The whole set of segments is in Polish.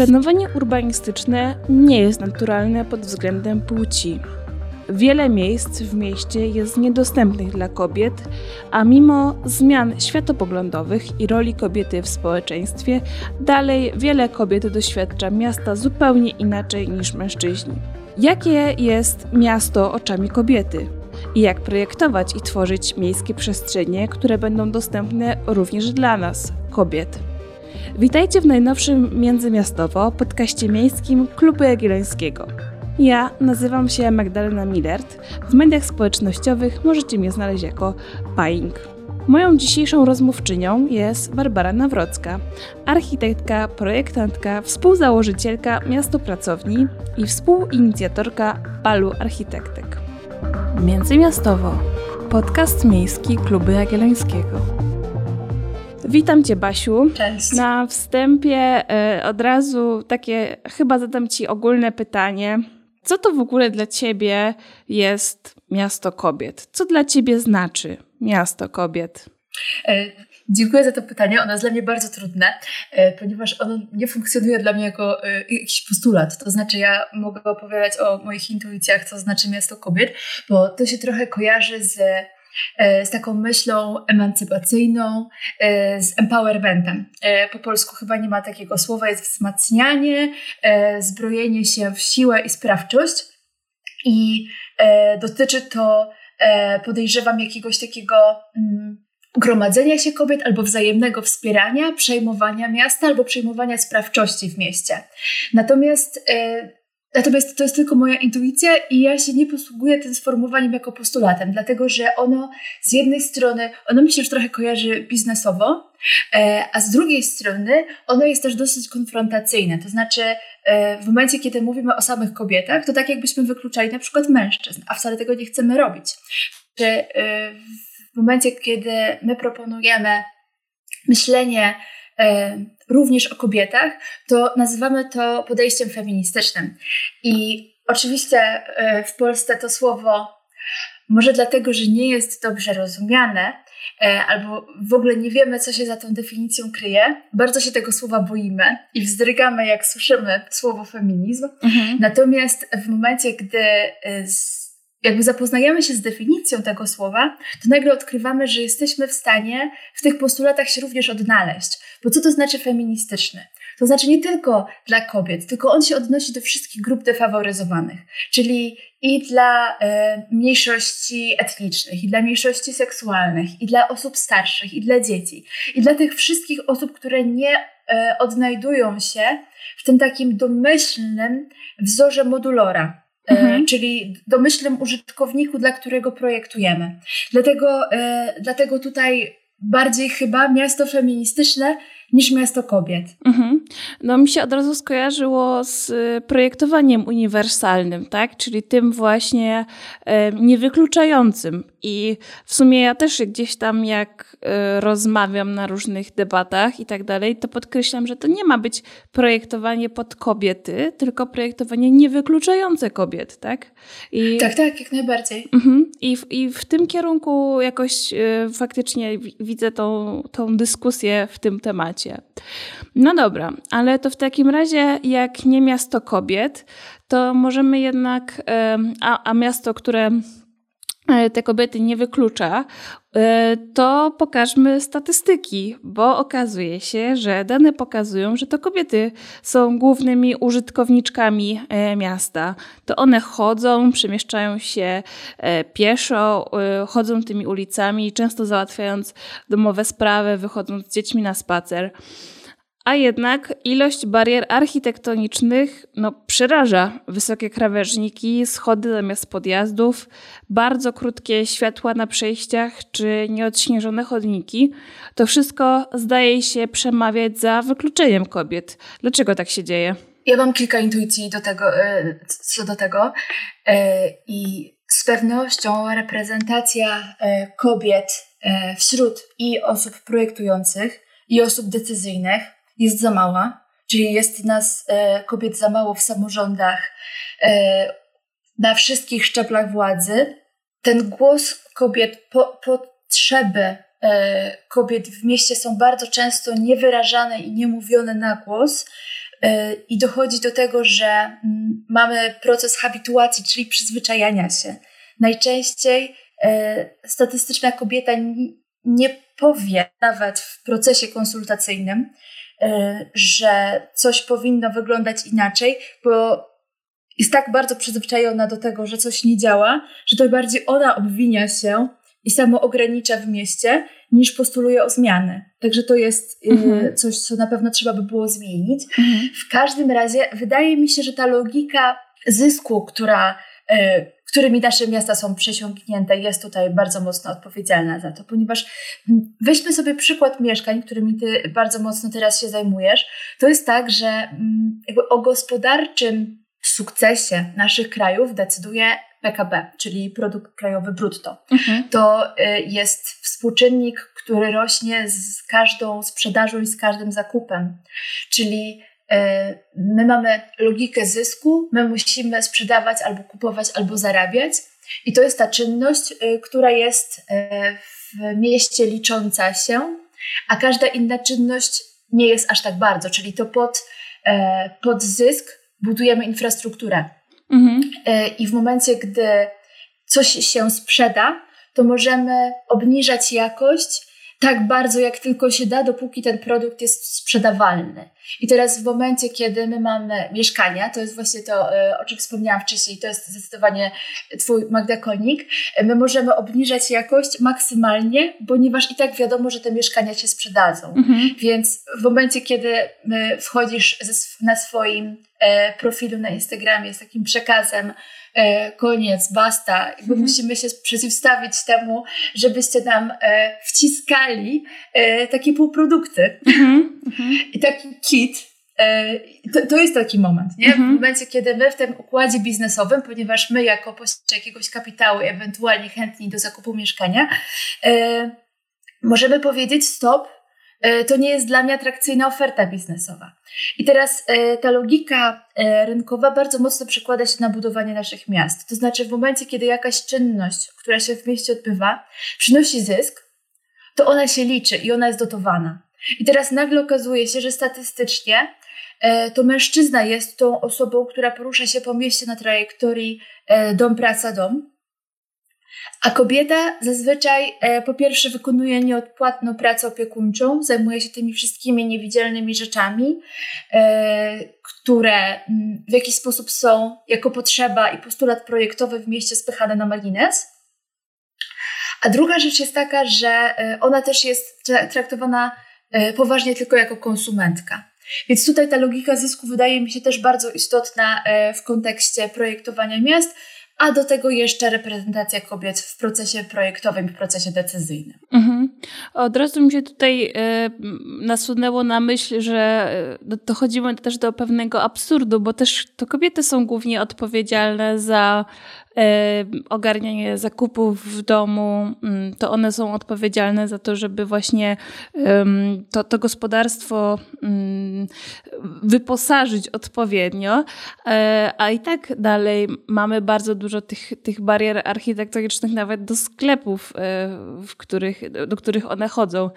Planowanie urbanistyczne nie jest naturalne pod względem płci. Wiele miejsc w mieście jest niedostępnych dla kobiet, a mimo zmian światopoglądowych i roli kobiety w społeczeństwie, dalej wiele kobiet doświadcza miasta zupełnie inaczej niż mężczyźni. Jakie jest miasto oczami kobiety? I jak projektować i tworzyć miejskie przestrzenie, które będą dostępne również dla nas, kobiet? Witajcie w najnowszym Międzymiastowo podcaście miejskim Klubu Jagiellońskiego. Ja nazywam się Magdalena Millert. W mediach społecznościowych możecie mnie znaleźć jako Paing. Moją dzisiejszą rozmówczynią jest Barbara Nawrocka, architektka, projektantka, współzałożycielka Miasto Pracowni i współinicjatorka Balu Architektek. Międzymiastowo. Podcast miejski Klubu Jagiellońskiego. Witam Cię, Basiu. Cześć. Na wstępie y, od razu takie, chyba zadam Ci ogólne pytanie. Co to w ogóle dla Ciebie jest miasto kobiet? Co dla Ciebie znaczy miasto kobiet? E, dziękuję za to pytanie. Ono jest dla mnie bardzo trudne, e, ponieważ ono nie funkcjonuje dla mnie jako e, jakiś postulat. To znaczy, ja mogę opowiadać o moich intuicjach, co znaczy miasto kobiet, bo to się trochę kojarzy z z taką myślą emancypacyjną, z empowermentem. Po polsku chyba nie ma takiego słowa, jest wzmacnianie, zbrojenie się w siłę i sprawczość. I dotyczy to, podejrzewam, jakiegoś takiego mm, gromadzenia się kobiet albo wzajemnego wspierania, przejmowania miasta albo przejmowania sprawczości w mieście. Natomiast Natomiast to jest tylko moja intuicja i ja się nie posługuję tym sformułowaniem jako postulatem, dlatego że ono z jednej strony, ono mi się już trochę kojarzy biznesowo, e, a z drugiej strony ono jest też dosyć konfrontacyjne. To znaczy e, w momencie, kiedy mówimy o samych kobietach, to tak jakbyśmy wykluczali na przykład mężczyzn, a wcale tego nie chcemy robić. Czy e, w momencie, kiedy my proponujemy myślenie również o kobietach, to nazywamy to podejściem feministycznym. I oczywiście e, w Polsce to słowo może dlatego, że nie jest dobrze rozumiane, e, albo w ogóle nie wiemy, co się za tą definicją kryje, bardzo się tego słowa boimy i wzdrygamy, jak słyszymy słowo feminizm. Mhm. Natomiast w momencie, gdy e, jakby zapoznajemy się z definicją tego słowa, to nagle odkrywamy, że jesteśmy w stanie w tych postulatach się również odnaleźć. Bo co to znaczy feministyczny? To znaczy nie tylko dla kobiet, tylko on się odnosi do wszystkich grup defaworyzowanych, czyli i dla e, mniejszości etnicznych, i dla mniejszości seksualnych, i dla osób starszych, i dla dzieci, i dla tych wszystkich osób, które nie e, odnajdują się w tym takim domyślnym wzorze modulora. E, mhm. czyli domyślnym użytkowniku, dla którego projektujemy. Dlatego, e, dlatego tutaj bardziej chyba miasto feministyczne niż miasto kobiet. Mhm. No mi się od razu skojarzyło z y, projektowaniem uniwersalnym, tak? Czyli tym właśnie e, niewykluczającym. I w sumie ja też gdzieś tam jak e, rozmawiam na różnych debatach i tak dalej, to podkreślam, że to nie ma być projektowanie pod kobiety, tylko projektowanie niewykluczające kobiet, tak? I, tak, tak, jak najbardziej. Mhm. I, w, I w tym kierunku jakoś e, faktycznie widzę tą, tą dyskusję w tym temacie. No dobra, ale to w takim razie, jak nie miasto kobiet, to możemy jednak, a, a miasto, które te kobiety nie wyklucza, e, to pokażmy statystyki, bo okazuje się, że dane pokazują, że to kobiety są głównymi użytkowniczkami e, miasta. To one chodzą, przemieszczają się pieszo, chodzą tymi ulicami, często załatwiając domowe sprawy, wychodząc z dziećmi na spacer. A jednak ilość barier architektonicznych no, przeraża. Wysokie krawężniki, schody zamiast podjazdów, bardzo krótkie światła na przejściach czy nieodśnieżone chodniki. To wszystko zdaje się przemawiać za wykluczeniem kobiet. Dlaczego tak się dzieje? Ja mam kilka intuicji do tego, e, co do tego. E, I z pewnością reprezentacja e, kobiet wśród i osób projektujących, i osób decyzyjnych jest za mała, czyli jest nas e, kobiet za mało w samorządach, e, na wszystkich szczeblach władzy. Ten głos kobiet, po, potrzeby e, kobiet w mieście są bardzo często niewyrażane i niemówione na głos, I dochodzi do tego, że mm, mamy proces habituacji, czyli przyzwyczajania się. Najczęściej statystyczna kobieta nie powie nawet w procesie konsultacyjnym, że coś powinno wyglądać inaczej, bo jest tak bardzo przyzwyczajona do tego, że coś nie działa, że to bardziej ona obwinia się i samo ogranicza w mieście, niż postuluje o zmiany. Także to jest y, mhm. coś, co na pewno trzeba by było zmienić. Mhm. W każdym razie wydaje mi się, że ta logika zysku, która, y, którymi nasze miasta są przesiąknięte, jest tutaj bardzo mocno odpowiedzialna za to, ponieważ weźmy sobie przykład mieszkań, którymi ty bardzo mocno teraz się zajmujesz. To jest tak, że jakby o gospodarczym sukcesie naszych krajów decyduje PKB, czyli produkt krajowy brutto. Mhm. To y, jest współczynnik, który rośnie z każdą sprzedażą i z każdym zakupem. Czyli my mamy logikę zysku, my musimy sprzedawać albo kupować, albo zarabiać. I to jest ta czynność, y, która jest w mieście licząca się, a każda inna czynność nie jest aż tak bardzo, czyli to pod, pod zysk budujemy infrastrukturę. Mhm. E, I w momencie, gdy coś się sprzeda, to możemy obniżać jakość tak bardzo, jak tylko się da, dopóki ten produkt jest sprzedawalny. I teraz w momencie, kiedy my mamy mieszkania, to jest właśnie to, e, o czym wspomniałam wcześniej, to jest zdecydowanie Twój Magda Konik, e, my możemy obniżać jakość maksymalnie, ponieważ i tak wiadomo, że te mieszkania się sprzedadzą. Mhm. Więc w momencie, kiedy wchodzisz na swoim e, profilu na Instagramie z takim przekazem, koniec, basta. Jakby mhm. Musimy się przeciwstawić temu, żebyście nam wciskali takie półprodukty. Mhm. I taki kit, e, to, to, jest taki moment, nie? Mhm. W momencie, kiedy my w tym układzie biznesowym, ponieważ my jako posiadacze jakiegoś kapitału, ewentualnie chętni do zakupu mieszkania, e, możemy powiedzieć stop, e, to nie jest dla mnie atrakcyjna oferta biznesowa. I teraz e, ta logika e, rynkowa bardzo mocno przekłada się na budowanie naszych miast. To znaczy, w momencie, kiedy jakaś czynność, która się w mieście odbywa, przynosi zysk, to ona się liczy i ona jest dotowana. I teraz nagle okazuje się, że statystycznie e, to mężczyzna jest tą osobą, która porusza się po mieście na trajektorii e, dom, praca, dom. A kobieta zazwyczaj e, po pierwsze wykonuje nieodpłatną pracę opiekuńczą, zajmuje się tymi wszystkimi niewidzialnymi rzeczami, które mm, w jakiś sposób są jako potrzeba i postulat projektowy w mieście spychane na margines. A druga rzecz jest taka, że ona też jest traktowana E, poważnie tylko jako konsumentka. Więc tutaj ta logika zysku wydaje mi się też bardzo istotna e, w kontekście projektowania miast, a do tego jeszcze reprezentacja kobiet w procesie projektowym, w procesie decyzyjnym. Mhm. Od razu mi się tutaj e, nasunęło na myśl, że e, dochodzimy też do pewnego absurdu, bo też to kobiety są głównie odpowiedzialne za ogarnianie zakupów w domu, mm, to one są odpowiedzialne za to, żeby właśnie to, to gospodarstwo mm, wyposażyć odpowiednio, e, a i tak dalej. Mamy bardzo dużo tych, tych barier architektonicznych nawet do sklepów, e, w których, do których one chodzą.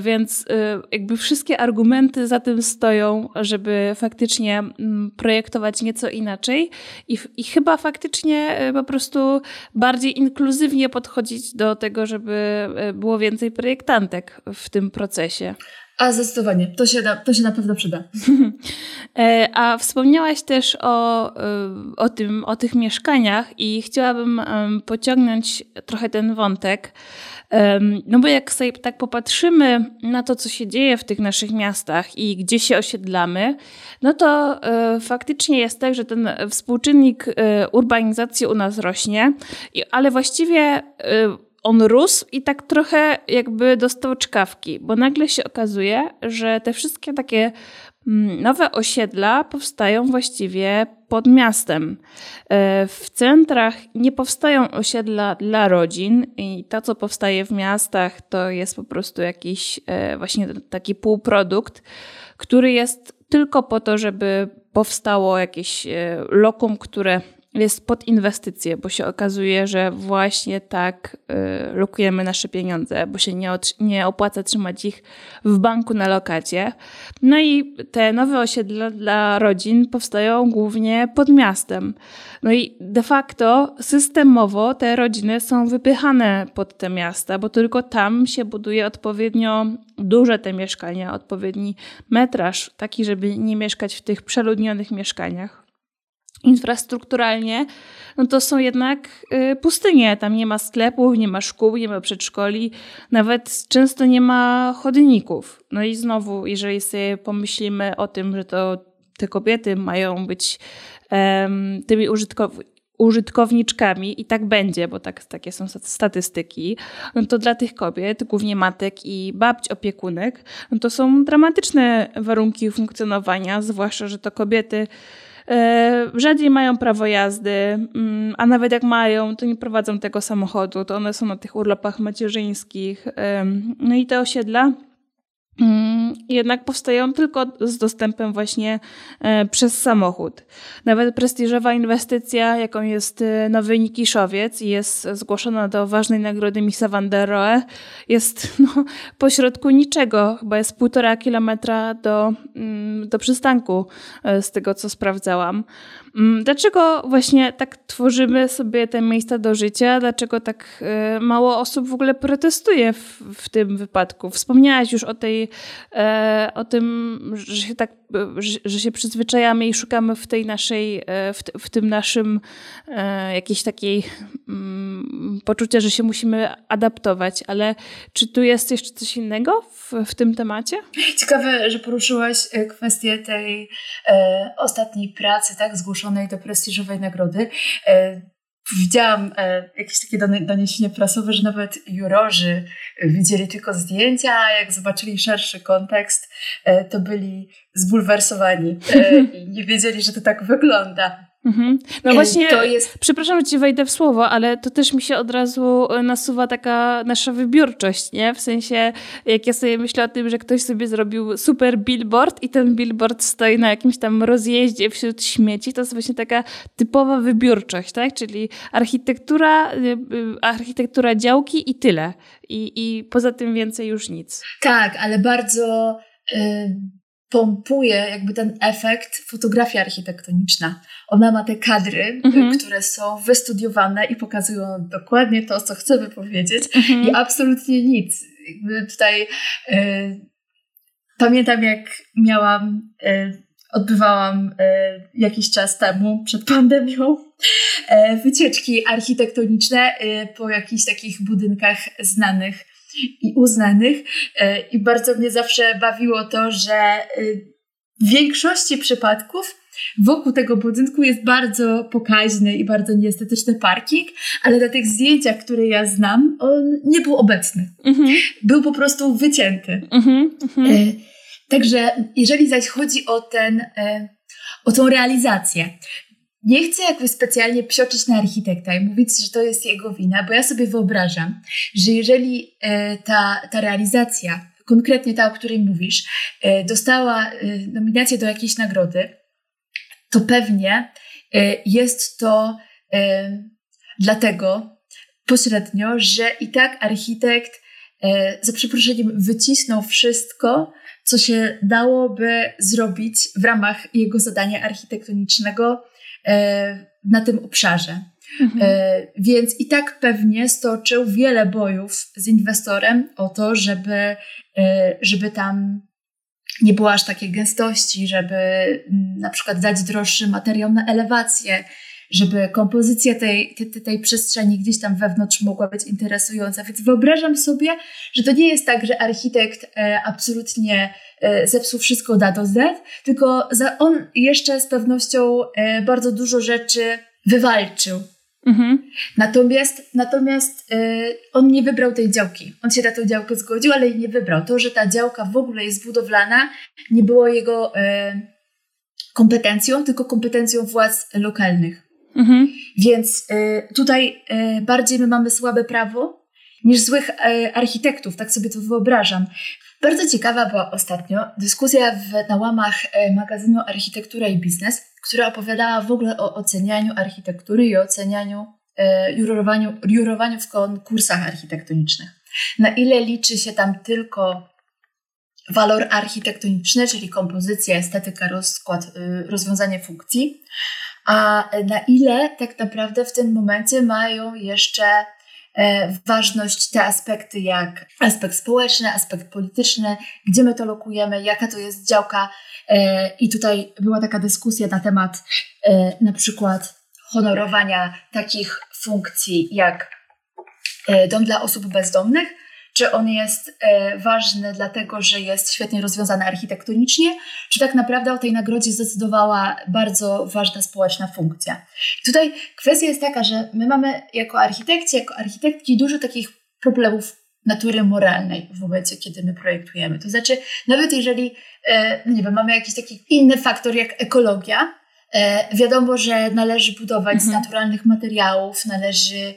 Więc jakby wszystkie argumenty za tym stoją, żeby faktycznie mm, projektować nieco inaczej. I, i chyba faktycznie E, po prostu bardziej inkluzywnie podchodzić do tego, żeby e, było więcej projektantek w tym procesie. A zdecydowanie, to się na, to się na pewno przyda. E, a wspomniałaś też o, o, tym, o tych mieszkaniach i chciałabym pociągnąć trochę ten wątek. No bo jak sobie tak popatrzymy na to, co się dzieje w tych naszych miastach i gdzie się osiedlamy, no to e, faktycznie jest tak, że ten współczynnik e, urbanizacji u nas rośnie, ale właściwie e, on rósł i tak trochę jakby dostał czkawki, bo nagle się okazuje, że te wszystkie takie mm, nowe osiedla powstają właściwie pod miastem. E, w centrach nie powstają osiedla dla rodzin i to, co powstaje w miastach, to jest po prostu jakiś e, właśnie taki półprodukt, który jest tylko po to, żeby powstało jakieś e, lokum, które jest pod inwestycje, bo się okazuje, że właśnie tak y, lokujemy nasze pieniądze, bo się nie, nie opłaca trzymać ich w banku na lokacie. No i te nowe osiedla dla rodzin powstają głównie pod miastem. No i de facto systemowo te rodziny są wypychane pod te miasta, bo tylko tam się buduje odpowiednio duże te mieszkania, odpowiedni metraż, taki, żeby nie mieszkać w tych przeludnionych mieszkaniach infrastrukturalnie, no to są jednak y, pustynie. Tam nie ma sklepów, nie ma szkół, nie ma przedszkoli, nawet często nie ma chodników. No i znowu, jeżeli sobie pomyślimy o tym, że to te kobiety mają być um, tymi użytkow użytkowniczkami i tak będzie, bo tak, takie są statystyki, no to dla tych kobiet, głównie matek i babć opiekunek, no to są dramatyczne warunki funkcjonowania, zwłaszcza, że to kobiety rzadziej mają prawo jazdy, mm, a nawet jak mają, to nie prowadzą tego samochodu, to one są na tych urlopach macierzyńskich. No i te osiedla jednak powstają tylko z dostępem właśnie e, przez samochód. Nawet prestiżowa inwestycja, jaką jest e, Nowy Nikiszowiec i jest zgłoszona do ważnej nagrody Misa van der Rohe, jest no, pośrodku niczego. Chyba jest półtora kilometra do, mm, do przystanku, e, z tego co sprawdzałam. Mm, dlaczego właśnie tak tworzymy sobie te miejsca do życia? Dlaczego tak mało osób w ogóle protestuje w, w tym wypadku? Wspomniałaś już o tej E, o tym, że się tak, że się przyzwyczajamy i szukamy w tej naszej, e, w, w tym naszym e, jakiejś takiej um, poczucia, że się musimy adaptować, ale czy tu jest jeszcze coś innego w, w tym temacie? Ciekawe, że poruszyłaś kwestię tej e, ostatniej pracy, tak, zgłoszonej do prestiżowej nagrody. E, Widziałam e, jakieś takie doniesienie prasowe, że nawet jurorzy widzieli tylko zdjęcia, a jak zobaczyli szerszy kontekst, e, to byli zbulwersowani e, i nie wiedzieli, że to tak wygląda. Mhm. No właśnie, to jest... przepraszam, że ci wejdę w słowo, ale to też mi się od razu e, nasuwa taka nasza wybiórczość, nie? W sensie, jak ja sobie myślę o tym, że ktoś sobie zrobił super billboard i ten billboard stoi na jakimś tam rozjeździe wśród śmieci, to jest właśnie taka typowa wybiórczość, tak? Czyli architektura, e, e, architektura działki i tyle. I, i poza tym więcej już nic. Tak, ale bardzo... pompuje jakby ten efekt fotografia architektoniczna ona ma te kadry, mhm. które są wystudiowane i pokazują dokładnie to, co chcemy powiedzieć mhm. i absolutnie nic. Jakby tutaj y, pamiętam, jak miałam, y, odbywałam y, jakiś czas temu, przed pandemią, wycieczki architektoniczne po jakichś takich budynkach znanych i uznanych i bardzo mnie zawsze bawiło to, że w większości przypadków Wokół tego budynku jest bardzo pokaźny i bardzo nieestetyczny parking, ale na tych zdjęciach, które ja znam, on nie był obecny. Mhm. Był po prostu wycięty. Mhm, mhm. E, także jeżeli zaś chodzi o ten, e, o tą realizację, nie chcę jakby specjalnie psioczyć na architekta i mówić, że to jest jego wina, bo ja sobie wyobrażam, że jeżeli e, ta, ta realizacja, konkretnie ta, o której mówisz, e, dostała e, nominację do jakiejś nagrody, to pewnie jest to dlatego pośrednio, że i tak architekt za przeproszeniem wycisnął wszystko, co się dałoby zrobić w ramach jego zadania architektonicznego na tym obszarze. Mhm. Więc i tak pewnie stoczył wiele bojów z inwestorem o to, żeby, żeby tam nie było aż takiej gęstości, żeby mm, na przykład dać droższy materiał na elewację, żeby kompozycja tej, tej, tej przestrzeni gdzieś tam wewnątrz mogła być interesująca. Więc wyobrażam sobie, że to nie jest tak, że architekt e, absolutnie e, zepsuł wszystko da do Z, tylko za, on jeszcze z pewnością e, bardzo dużo rzeczy wywalczył. Mhm. Natomiast, natomiast y, on nie wybrał tej działki. On się na tę działkę zgodził, ale jej nie wybrał. To, że ta działka w ogóle jest budowlana, nie było jego y, kompetencją, tylko kompetencją władz lokalnych. Mhm. Więc y, tutaj bardziej my mamy słabe prawo niż złych architektów, tak sobie to wyobrażam. Bardzo ciekawa była ostatnio dyskusja w, na łamach e, magazynu Architektura i Biznes, która opowiadała w ogóle o ocenianiu architektury i ocenianiu, e, jurowaniu, jurowaniu w konkursach architektonicznych. Na ile liczy się tam tylko walor architektoniczny, czyli kompozycja, estetyka, rozkład, y, rozwiązanie funkcji, a na ile tak naprawdę w tym momencie mają jeszcze e, ważność te aspekty jak aspekt społeczny, aspekt polityczny, gdzie my to lokujemy, jaka to jest działka. E, I tutaj była taka dyskusja na temat e, na przykład honorowania takich funkcji jak dom dla osób bezdomnych, czy on jest e, ważny dlatego, że jest świetnie rozwiązany architektonicznie, czy tak naprawdę o tej nagrodzie zdecydowała bardzo ważna społeczna funkcja. I tutaj kwestia jest taka, że my mamy jako architekci, jako architektki dużo takich problemów natury moralnej w momencie, kiedy my projektujemy. To znaczy, nawet jeżeli, e, no nie wiem, mamy jakiś taki inny faktor jak ekologia, e, wiadomo, że należy budować mhm. z naturalnych materiałów, należy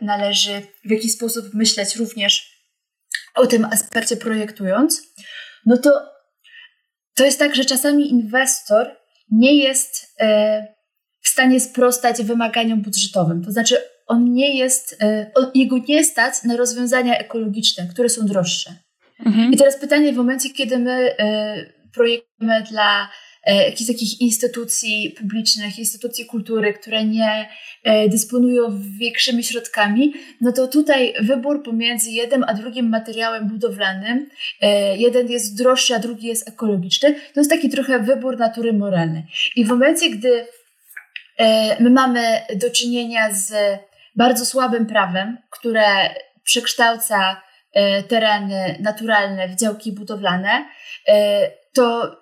należy w jakiś sposób myśleć również o tym aspekcie projektując, no to to jest tak, że czasami inwestor nie jest e, w stanie sprostać wymaganiom budżetowym. To znaczy, on nie jest, e, on, jego nie stać na rozwiązania ekologiczne, które są droższe. Mhm. I teraz pytanie w momencie, kiedy my projektujemy dla E, jakichś takich instytucji publicznych, instytucji kultury, które nie e, dysponują większymi środkami, no to tutaj wybór pomiędzy jednym a drugim materiałem budowlanym, e, jeden jest droższy, a drugi jest ekologiczny, to jest taki trochę wybór natury moralnej. I w momencie, gdy my mamy do czynienia z bardzo słabym prawem, które przekształca tereny naturalne w działki budowlane, to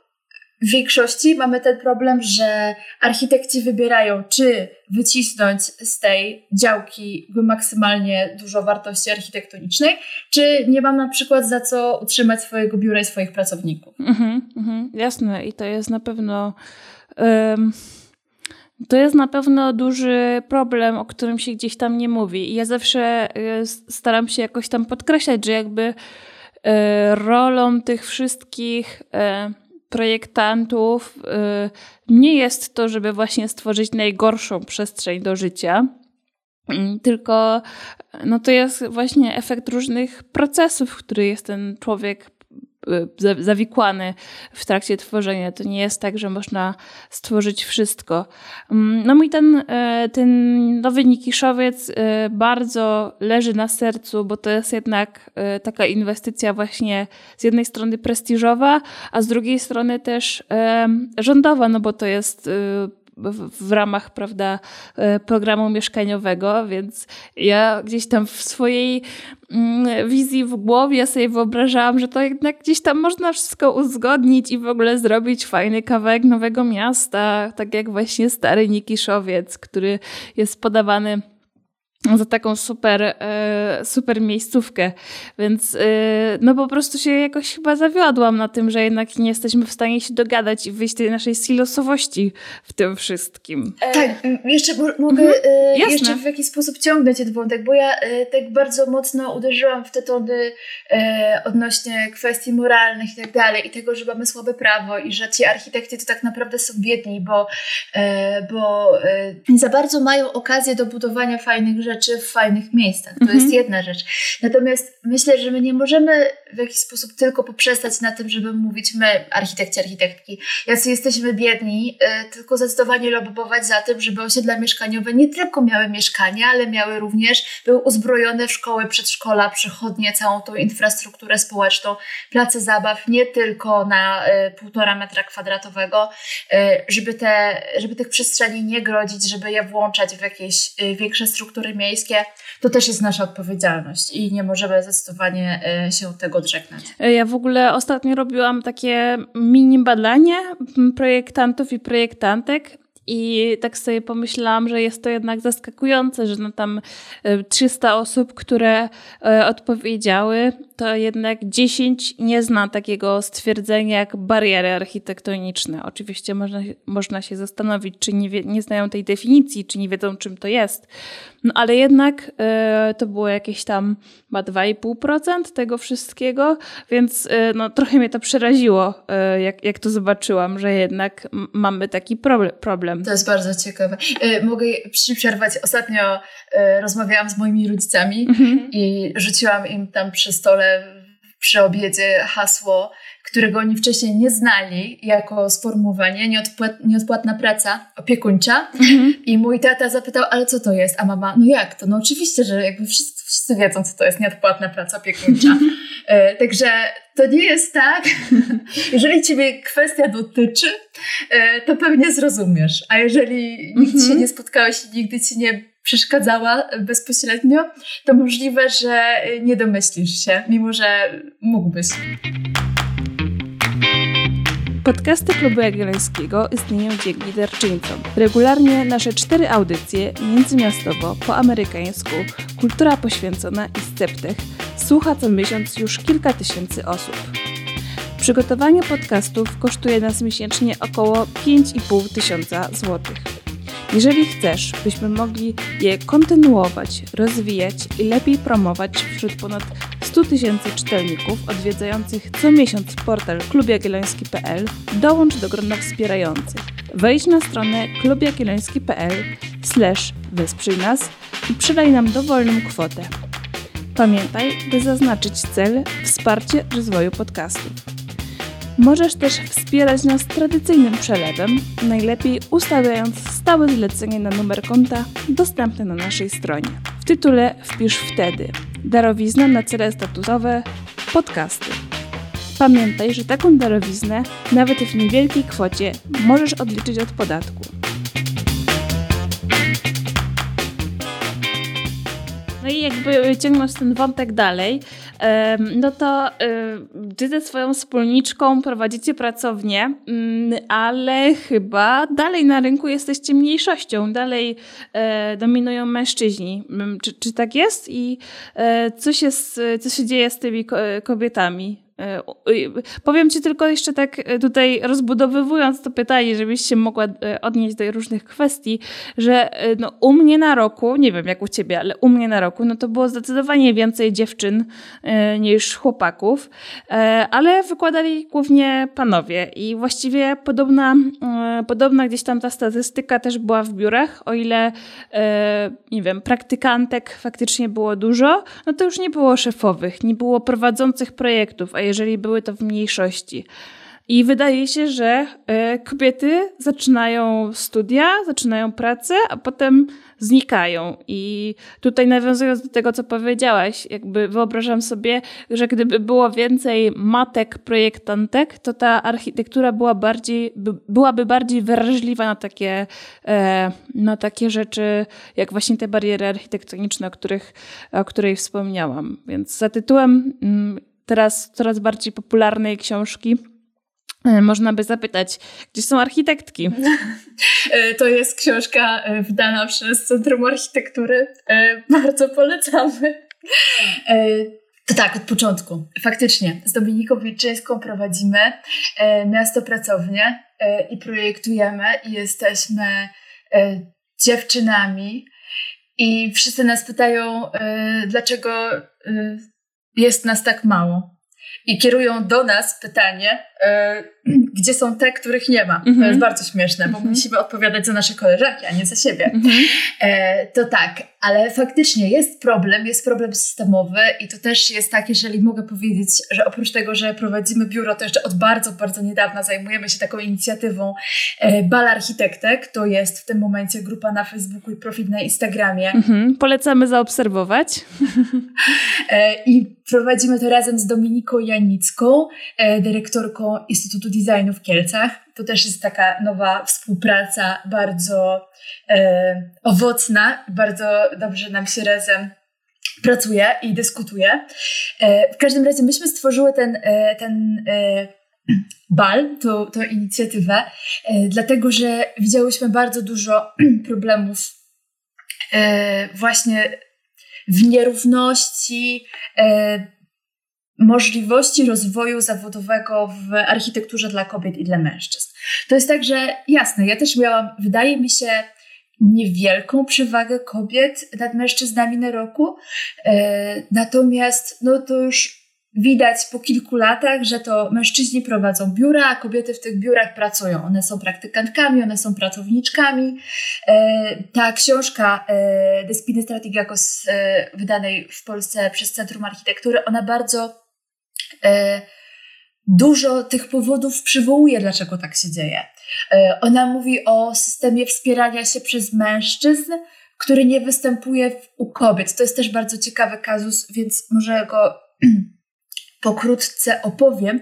w większości mamy ten problem, że architekci wybierają, czy wycisnąć z tej działki maksymalnie dużo wartości architektonicznej, czy nie mam na przykład za co utrzymać swojego biura i swoich pracowników. Mhm, mhm, jasne, i to jest na pewno. Um, to jest na pewno duży problem, o którym się gdzieś tam nie mówi. I ja zawsze y, staram się jakoś tam podkreślać, że jakby y, rolą tych wszystkich y, projektantów y, nie jest to, żeby właśnie stworzyć najgorszą przestrzeń do życia, mm, tylko no to jest właśnie efekt różnych procesów, który jest ten człowiek zawikłany w trakcie tworzenia. To nie jest tak, że można stworzyć wszystko. Mm, no mój ten, e, ten nowy Nikiszowiec e, bardzo leży na sercu, bo to jest jednak taka inwestycja właśnie z jednej strony prestiżowa, a z drugiej strony też rządowa, no bo to jest w, ramach prawda, e, programu mieszkaniowego, więc ja gdzieś tam w swojej mm, wizji w głowie sobie wyobrażałam, że to jednak gdzieś tam można wszystko uzgodnić i w ogóle zrobić fajny kawałek nowego miasta, tak jak właśnie stary Nikiszowiec, który jest podawany za taką super, e, super miejscówkę. Więc e, no po prostu się jakoś chyba zawiodłam na tym, że jednak nie jesteśmy w stanie się dogadać i wyjść z tej naszej silosowości w tym wszystkim. E, tak, jeszcze mogę mhm, jeszcze w jakiś sposób ciągnąć ten wątek, bo ja tak bardzo mocno uderzyłam w te tony odnośnie kwestii moralnych i tak dalej i tego, że mamy słabe prawo i że ci architekci to tak naprawdę są biedni, bo, bo nie za bardzo mają okazję do budowania fajnych rzeczy rzeczy w fajnych miejscach. To jest mhm. jedna rzecz. Natomiast myślę, że my nie możemy w jakiś sposób tylko poprzestać na tym, żeby mówić my, architekci, architektki, jacy jesteśmy biedni, y, tylko zdecydowanie lobbować za tym, żeby osiedla mieszkaniowe nie tylko miały mieszkania, ale miały również, były uzbrojone w szkoły, przedszkola, przychodnie, całą tą infrastrukturę społeczną, place zabaw, nie tylko na y, półtora metra kwadratowego, y, żeby, te, żeby tych przestrzeni nie grodzić, żeby je włączać w jakieś większe struktury miejskie, to też jest nasza odpowiedzialność i nie możemy zdecydowanie się tego odżegnać. Ja w ogóle ostatnio robiłam takie mini badanie projektantów i projektantek i tak sobie pomyślałam, że jest to jednak zaskakujące, że no tam 300 e, osób, które e, odpowiedziały, to jednak 10 nie zna takiego stwierdzenia jak bariery architektoniczne. Oczywiście można, można się zastanowić, czy nie, wie, nie znają tej definicji, czy nie wiedzą, czym to jest. No ale jednak y, to było jakieś tam chyba 2,5% tego wszystkiego, więc y, no, trochę mnie to przeraziło, y, jak, jak to zobaczyłam, że jednak mamy taki problem. To jest bardzo ciekawe. Mogę przerwać. Ostatnio rozmawiałam z moimi rodzicami mhm. i rzuciłam im tam przy stole przy obiedzie hasło, którego oni wcześniej nie znali jako sformułowanie nieodpłat, nieodpłatna praca opiekuńcza. Mhm. I mój tata zapytał, ale co to jest? A mama, no jak to? No oczywiście, że jakby wszyscy, wszyscy wiedzą, co to jest nieodpłatna praca opiekuńcza. E, także to nie jest tak. jeżeli ciebie kwestia dotyczy, e, to pewnie zrozumiesz. A jeżeli nigdy mhm. się nie spotkałeś i nigdy ci nie przeszkadzała bezpośrednio, to możliwe, że nie domyślisz się, mimo że mógłbyś. Podcasty Klubu Jagiellońskiego istnieją dzięki darczyńcom. Regularnie nasze cztery audycje, międzymiastowo, po amerykańsku, kultura poświęcona i sceptych, słucha co miesiąc już kilka tysięcy osób. Przygotowanie podcastów kosztuje nas miesięcznie około 5,5 tysiąca złotych. Jeżeli chcesz, byśmy mogli je kontynuować, rozwijać i lepiej promować wśród ponad 100 tysięcy czytelników odwiedzających co miesiąc portal klubjagielloński.pl, dołącz do grona wspierających. Wejdź na stronę klubjagielloński.pl wesprzyj nas i przydaj nam dowolną kwotę. Pamiętaj, by zaznaczyć cel wsparcie rozwoju podcastów. Możesz też wspierać nas tradycyjnym przelewem, najlepiej ustawiając stałe zlecenie na numer konta dostępny na naszej stronie. W tytule wpisz wtedy darowizna na cele statusowe podcasty. Pamiętaj, że taką darowiznę, nawet w niewielkiej kwocie, możesz odliczyć od podatku. No i jakby ciągnąc ten wątek dalej, no to ty ze swoją wspólniczką prowadzicie pracownię, mm, ale chyba dalej na rynku jesteście mniejszością, dalej e, dominują mężczyźni. Mm, czy, czy tak jest? I e, co się, co się dzieje z tymi kobietami? E, powiem Ci tylko jeszcze tak e, tutaj rozbudowywując to pytanie, żebyś się mogła e, odnieść do różnych kwestii, że no, u mnie na roku, nie wiem jak u Ciebie, ale u mnie na roku, no to było zdecydowanie więcej dziewczyn niż chłopaków, ale wykładali głównie panowie i właściwie podobna, podobna gdzieś tam ta statystyka też była w biurach, o ile nie wiem, praktykantek faktycznie było dużo, no to już nie było szefowych, nie było prowadzących projektów, a jeżeli były to w mniejszości. I wydaje się, że e, kobiety zaczynają studia, zaczynają pracę, a potem znikają. I tutaj nawiązując do tego, co powiedziałaś, jakby wyobrażam sobie, że gdyby było więcej matek projektantek, to ta architektura była bardziej, byłaby bardziej wrażliwa na takie, e, na takie rzeczy, jak właśnie te bariery architektoniczne, o, których, o której wspomniałam. Więc za tytułem mm, teraz coraz bardziej popularnej książki. E, można by zapytać, gdzie są architektki? E, to jest książka e, wydana przez Centrum Architektury. Bardzo polecamy. Tak, od początku. Faktycznie, z Dominiką Wilczyńską prowadzimy miasto pracownię i projektujemy i jesteśmy dziewczynami i wszyscy nas pytają, dlaczego jest nas tak mało. I kierują do nas pytanie, yy, gdzie są te, których nie ma. Mm -hmm. To jest mhm. bardzo śmieszne, bo mm -hmm. musimy odpowiadać za nasze koleżanki, a nie za siebie. Mm -hmm. e, to tak, ale faktycznie jest problem, jest problem systemowy i to też jest tak, jeżeli mogę powiedzieć, że oprócz tego, że prowadzimy biuro, to jeszcze od bardzo, bardzo niedawna zajmujemy się taką inicjatywą e, Bal Architektek. To jest w tym momencie grupa na Facebooku i profil na Instagramie. Mhm. Polecamy zaobserwować. E, I prowadzimy to razem z Dominiką Janicką, e, dyrektorką Instytutu Designu w Kielcach. To też jest taka nowa współpraca, bardzo e, owocna, bardzo dobrze nam się razem pracuje i dyskutuje. E, w każdym razie myśmy stworzyły ten, e, ten e, bal, tą, tą inicjatywę, e, dlatego że widziałyśmy bardzo dużo problemów e, właśnie w nierówności, możliwości rozwoju zawodowego w architekturze dla kobiet i dla mężczyzn. To jest tak, że jasne, ja też miałam, wydaje mi się, niewielką przewagę kobiet nad mężczyznami na roku. E, natomiast no to już widać po kilku latach, że to mężczyźni prowadzą biura, a kobiety w tych biurach pracują. One są praktykantkami, one są pracowniczkami. E, ta książka e, Despiny Strategicos wydanej w Polsce przez Centrum Architektury, ona bardzo dużo tych powodów przywołuje, dlaczego tak się dzieje. E, ona mówi o systemie wspierania się przez mężczyzn, który nie występuje u kobiet. To jest też bardzo ciekawy kazus, więc może go pokrótce opowiem.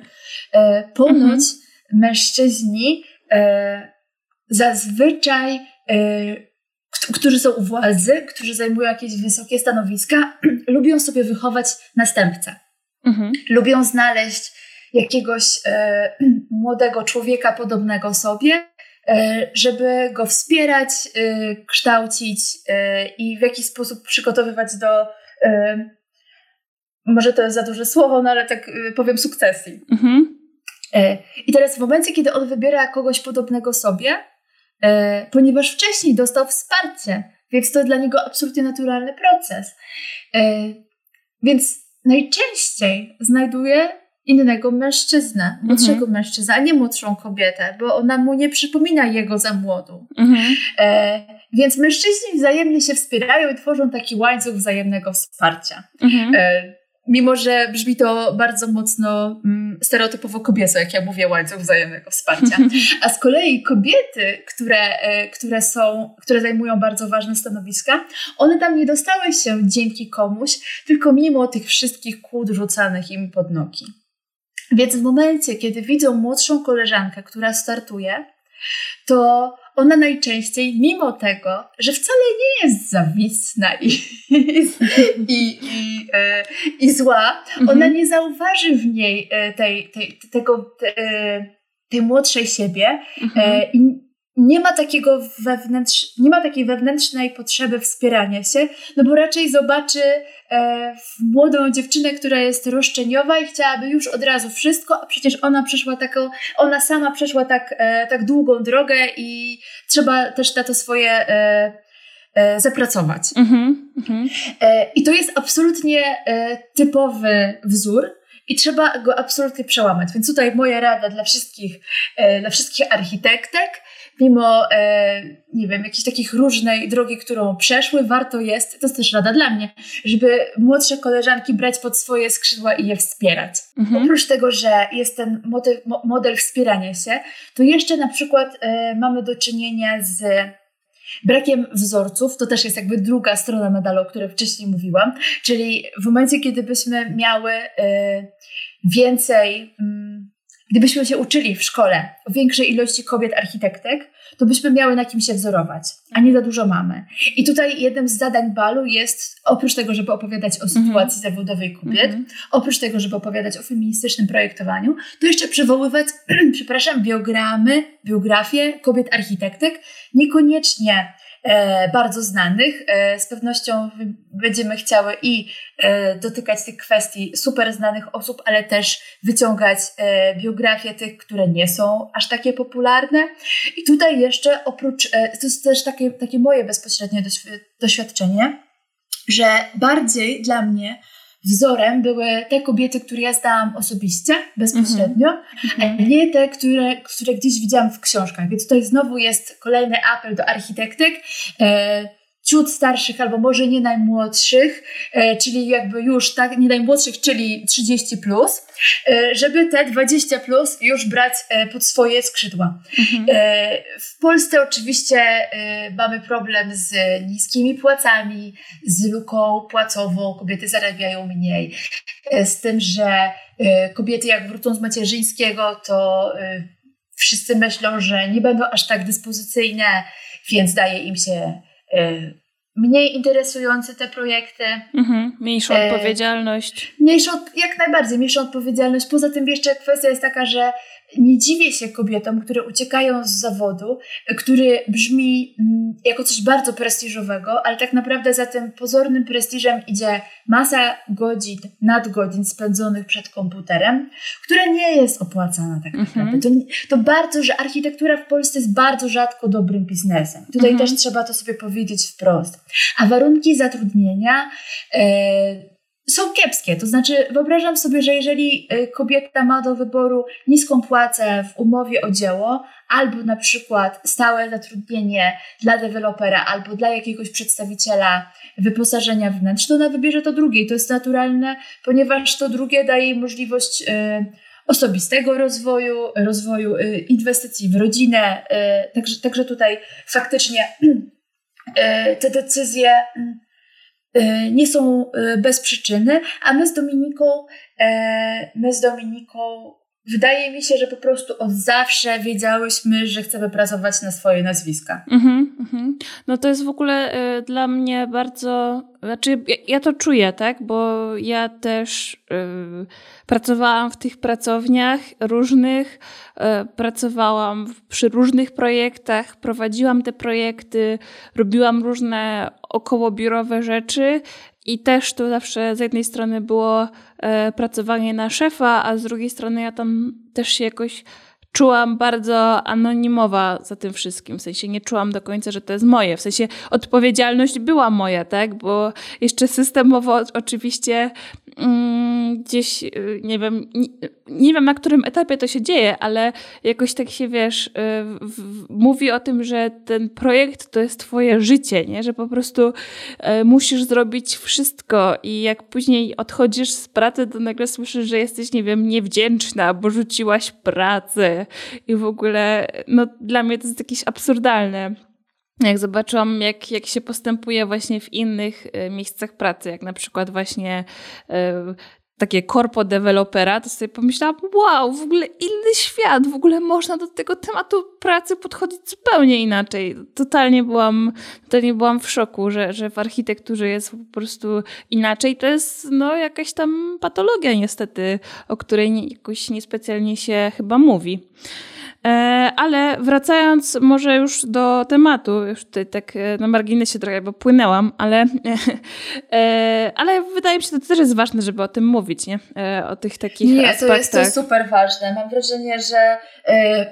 E, ponoć mhm. mężczyźni e, zazwyczaj, którzy są u władzy, którzy zajmują jakieś wysokie stanowiska, lubią sobie wychować następcę. Mhm. Lubią znaleźć jakiegoś e, młodego człowieka podobnego sobie, e, żeby go wspierać, e, kształcić i w jakiś sposób przygotowywać do. Może to jest za duże słowo, no ale tak powiem sukcesji. Mhm. I teraz w momencie, kiedy on wybiera kogoś podobnego sobie, ponieważ wcześniej dostał wsparcie, więc to dla niego absolutnie naturalny proces. Więc najczęściej znajduje innego mężczyznę, młodszego mhm. mężczyznę, a nie młodszą kobietę, bo ona mu nie przypomina jego za młodu. Mhm. E, więc mężczyźni wzajemnie się wspierają i tworzą taki łańcuch wzajemnego wsparcia. Mhm. E, mimo, że brzmi to bardzo mocno mm, stereotypowo kobieco, jak ja mówię, łańcuch wzajemnego wsparcia. A z kolei kobiety, które, e, które są, które zajmują bardzo ważne stanowiska, one tam nie dostały się dzięki komuś, tylko mimo tych wszystkich kłód rzucanych im pod nogi. Więc w momencie, kiedy widzą młodszą koleżankę, która startuje, to ona najczęściej, mimo tego, że wcale nie jest zawistna i, i, i, i, e, i zła, mhm. ona nie zauważy w niej e, tej, tej, tego, tej młodszej siebie mhm. E, i nie ma takiego wewnętrz, nie ma takiej wewnętrznej potrzeby wspierania się, no bo raczej zobaczy e, młodą dziewczynę, która jest roszczeniowa i chciałaby już od razu wszystko, a przecież ona przeszła taką, ona sama przeszła tak, e, tak długą drogę i trzeba też na to swoje e, e zapracować. Mm -hmm. I to jest absolutnie e, typowy wzór. I trzeba go absolutnie przełamać. Więc tutaj moja rada dla wszystkich, dla wszystkich architektek, mimo, e, nie wiem, jakiejś takich różnej drogi, którą przeszły, warto jest, to jest też rada dla mnie, żeby młodsze koleżanki brać pod swoje skrzydła i je wspierać. Mhm. Oprócz tego, że jest ten model, model wspierania się, to jeszcze na przykład e, mamy do czynienia z Brakiem wzorców to też jest jakby druga strona medalu, o której wcześniej mówiłam, czyli w momencie, kiedy byśmy miały y, więcej. Y, Gdybyśmy się uczyli w szkole o większej ilości kobiet architektek, to byśmy miały na kim się wzorować, a nie za dużo mamy. I tutaj jednym z zadań balu jest, oprócz tego, żeby opowiadać o sytuacji mm -hmm. zawodowej kobiet, mm -hmm. oprócz tego, żeby opowiadać o feministycznym projektowaniu, to jeszcze przywoływać, przepraszam, biogramy, biografie kobiet architektek, niekoniecznie bardzo znanych. E, z pewnością będziemy chciały i e, dotykać tych kwestii super znanych osób, ale też wyciągać biografie tych, które nie są aż takie popularne. I tutaj jeszcze oprócz, to jest też takie, takie moje bezpośrednie doświadczenie, że bardziej dla mnie wzorem były te kobiety, które ja znałam osobiście, bezpośrednio, mm-hmm. a nie te, które, które gdzieś widziałam w książkach. Więc tutaj znowu jest kolejny apel do architektek. E, ciut starszych, albo może nie najmłodszych, e, czyli jakby już tak, nie najmłodszych, czyli 30 plus, e, żeby te 20 plus już brać e, pod swoje skrzydła. Mhm. W Polsce oczywiście mamy problem z niskimi płacami, z luką płacową, kobiety zarabiają mniej, z tym, że kobiety jak wrócą z macierzyńskiego, to wszyscy myślą, że nie będą aż tak dyspozycyjne, więc daje im się mniej interesujące te projekty. Mhm, mniejszą e, odpowiedzialność. Mniejszą, jak najbardziej, mniejszą odpowiedzialność. Poza tym jeszcze kwestia jest taka, że nie dziwię się kobietom, które uciekają z zawodu, który brzmi mm, jako coś bardzo prestiżowego, ale tak naprawdę za tym pozornym prestiżem idzie masa godzin, nadgodzin spędzonych przed komputerem, która nie jest opłacana tak naprawdę. Mhm. To, to, bardzo, że architektura w Polsce jest bardzo rzadko dobrym biznesem. Tutaj mhm. też trzeba to sobie powiedzieć wprost. A warunki zatrudnienia. Yy, są kiepskie. To znaczy, wyobrażam sobie, że jeżeli y, kobieta ma do wyboru niską płacę w umowie o dzieło, albo na przykład stałe zatrudnienie dla dewelopera, albo dla jakiegoś przedstawiciela wyposażenia wnętrz, to ona wybierze to drugie. I to jest naturalne, ponieważ to drugie daje jej możliwość y, osobistego rozwoju, rozwoju y, inwestycji w rodzinę. Także, także tutaj faktycznie te decyzje E, nie są e, bez przyczyny, a my z Dominiką, e, my z Dominiką wydaje mi się, że po prostu od zawsze wiedziałyśmy, że chcemy pracować na swoje nazwiska. Mhm, mhm. No to jest w ogóle y, dla mnie bardzo, znaczy ja, ja, to czuję, tak, bo ja też y, pracowałam w tych pracowniach różnych, y, pracowałam przy różnych projektach, prowadziłam te projekty, robiłam różne okołobiurowe rzeczy i też to zawsze z jednej strony było e, pracowanie na szefa, a z drugiej strony ja tam też się jakoś czułam bardzo anonimowa za tym wszystkim. W sensie nie czułam do końca, że to jest moje. W sensie odpowiedzialność była moja, tak? Bo jeszcze systemowo oczywiście mm, gdzieś, y, nie wiem, nie, nie, wiem na którym etapie to się dzieje, ale jakoś tak się, wiesz, y, w, w, mówi o tym, że ten projekt to jest twoje życie, nie? Że po prostu y, musisz zrobić wszystko i jak później odchodzisz z pracy, to nagle słyszysz, że jesteś, nie wiem, niewdzięczna, bo rzuciłaś pracę, i w ogóle, no dla mnie to jest jakieś absurdalne. Jak zobaczyłam, jak, jak się postępuje właśnie w innych y, miejscach pracy, jak na przykład właśnie y, takie korpo dewelopera, to sobie pomyślałam, wow, w ogóle inny świat, w ogóle można do tego tematu pracy podchodzić zupełnie inaczej. Totalnie byłam, totalnie byłam w szoku, że, że w architekturze jest po prostu inaczej. To jest no, jakaś tam patologia niestety, o której nie, jakoś niespecjalnie się chyba mówi. E, ale wracając może już do tematu, już tutaj tak e, na marginesie trochę, bo płynęłam, ale, e, ale wydaje mi się, że to też jest ważne, żeby o tym mówić, nie? O tych takich nie, aspektach. Nie, to jest to super ważne. Mam wrażenie, że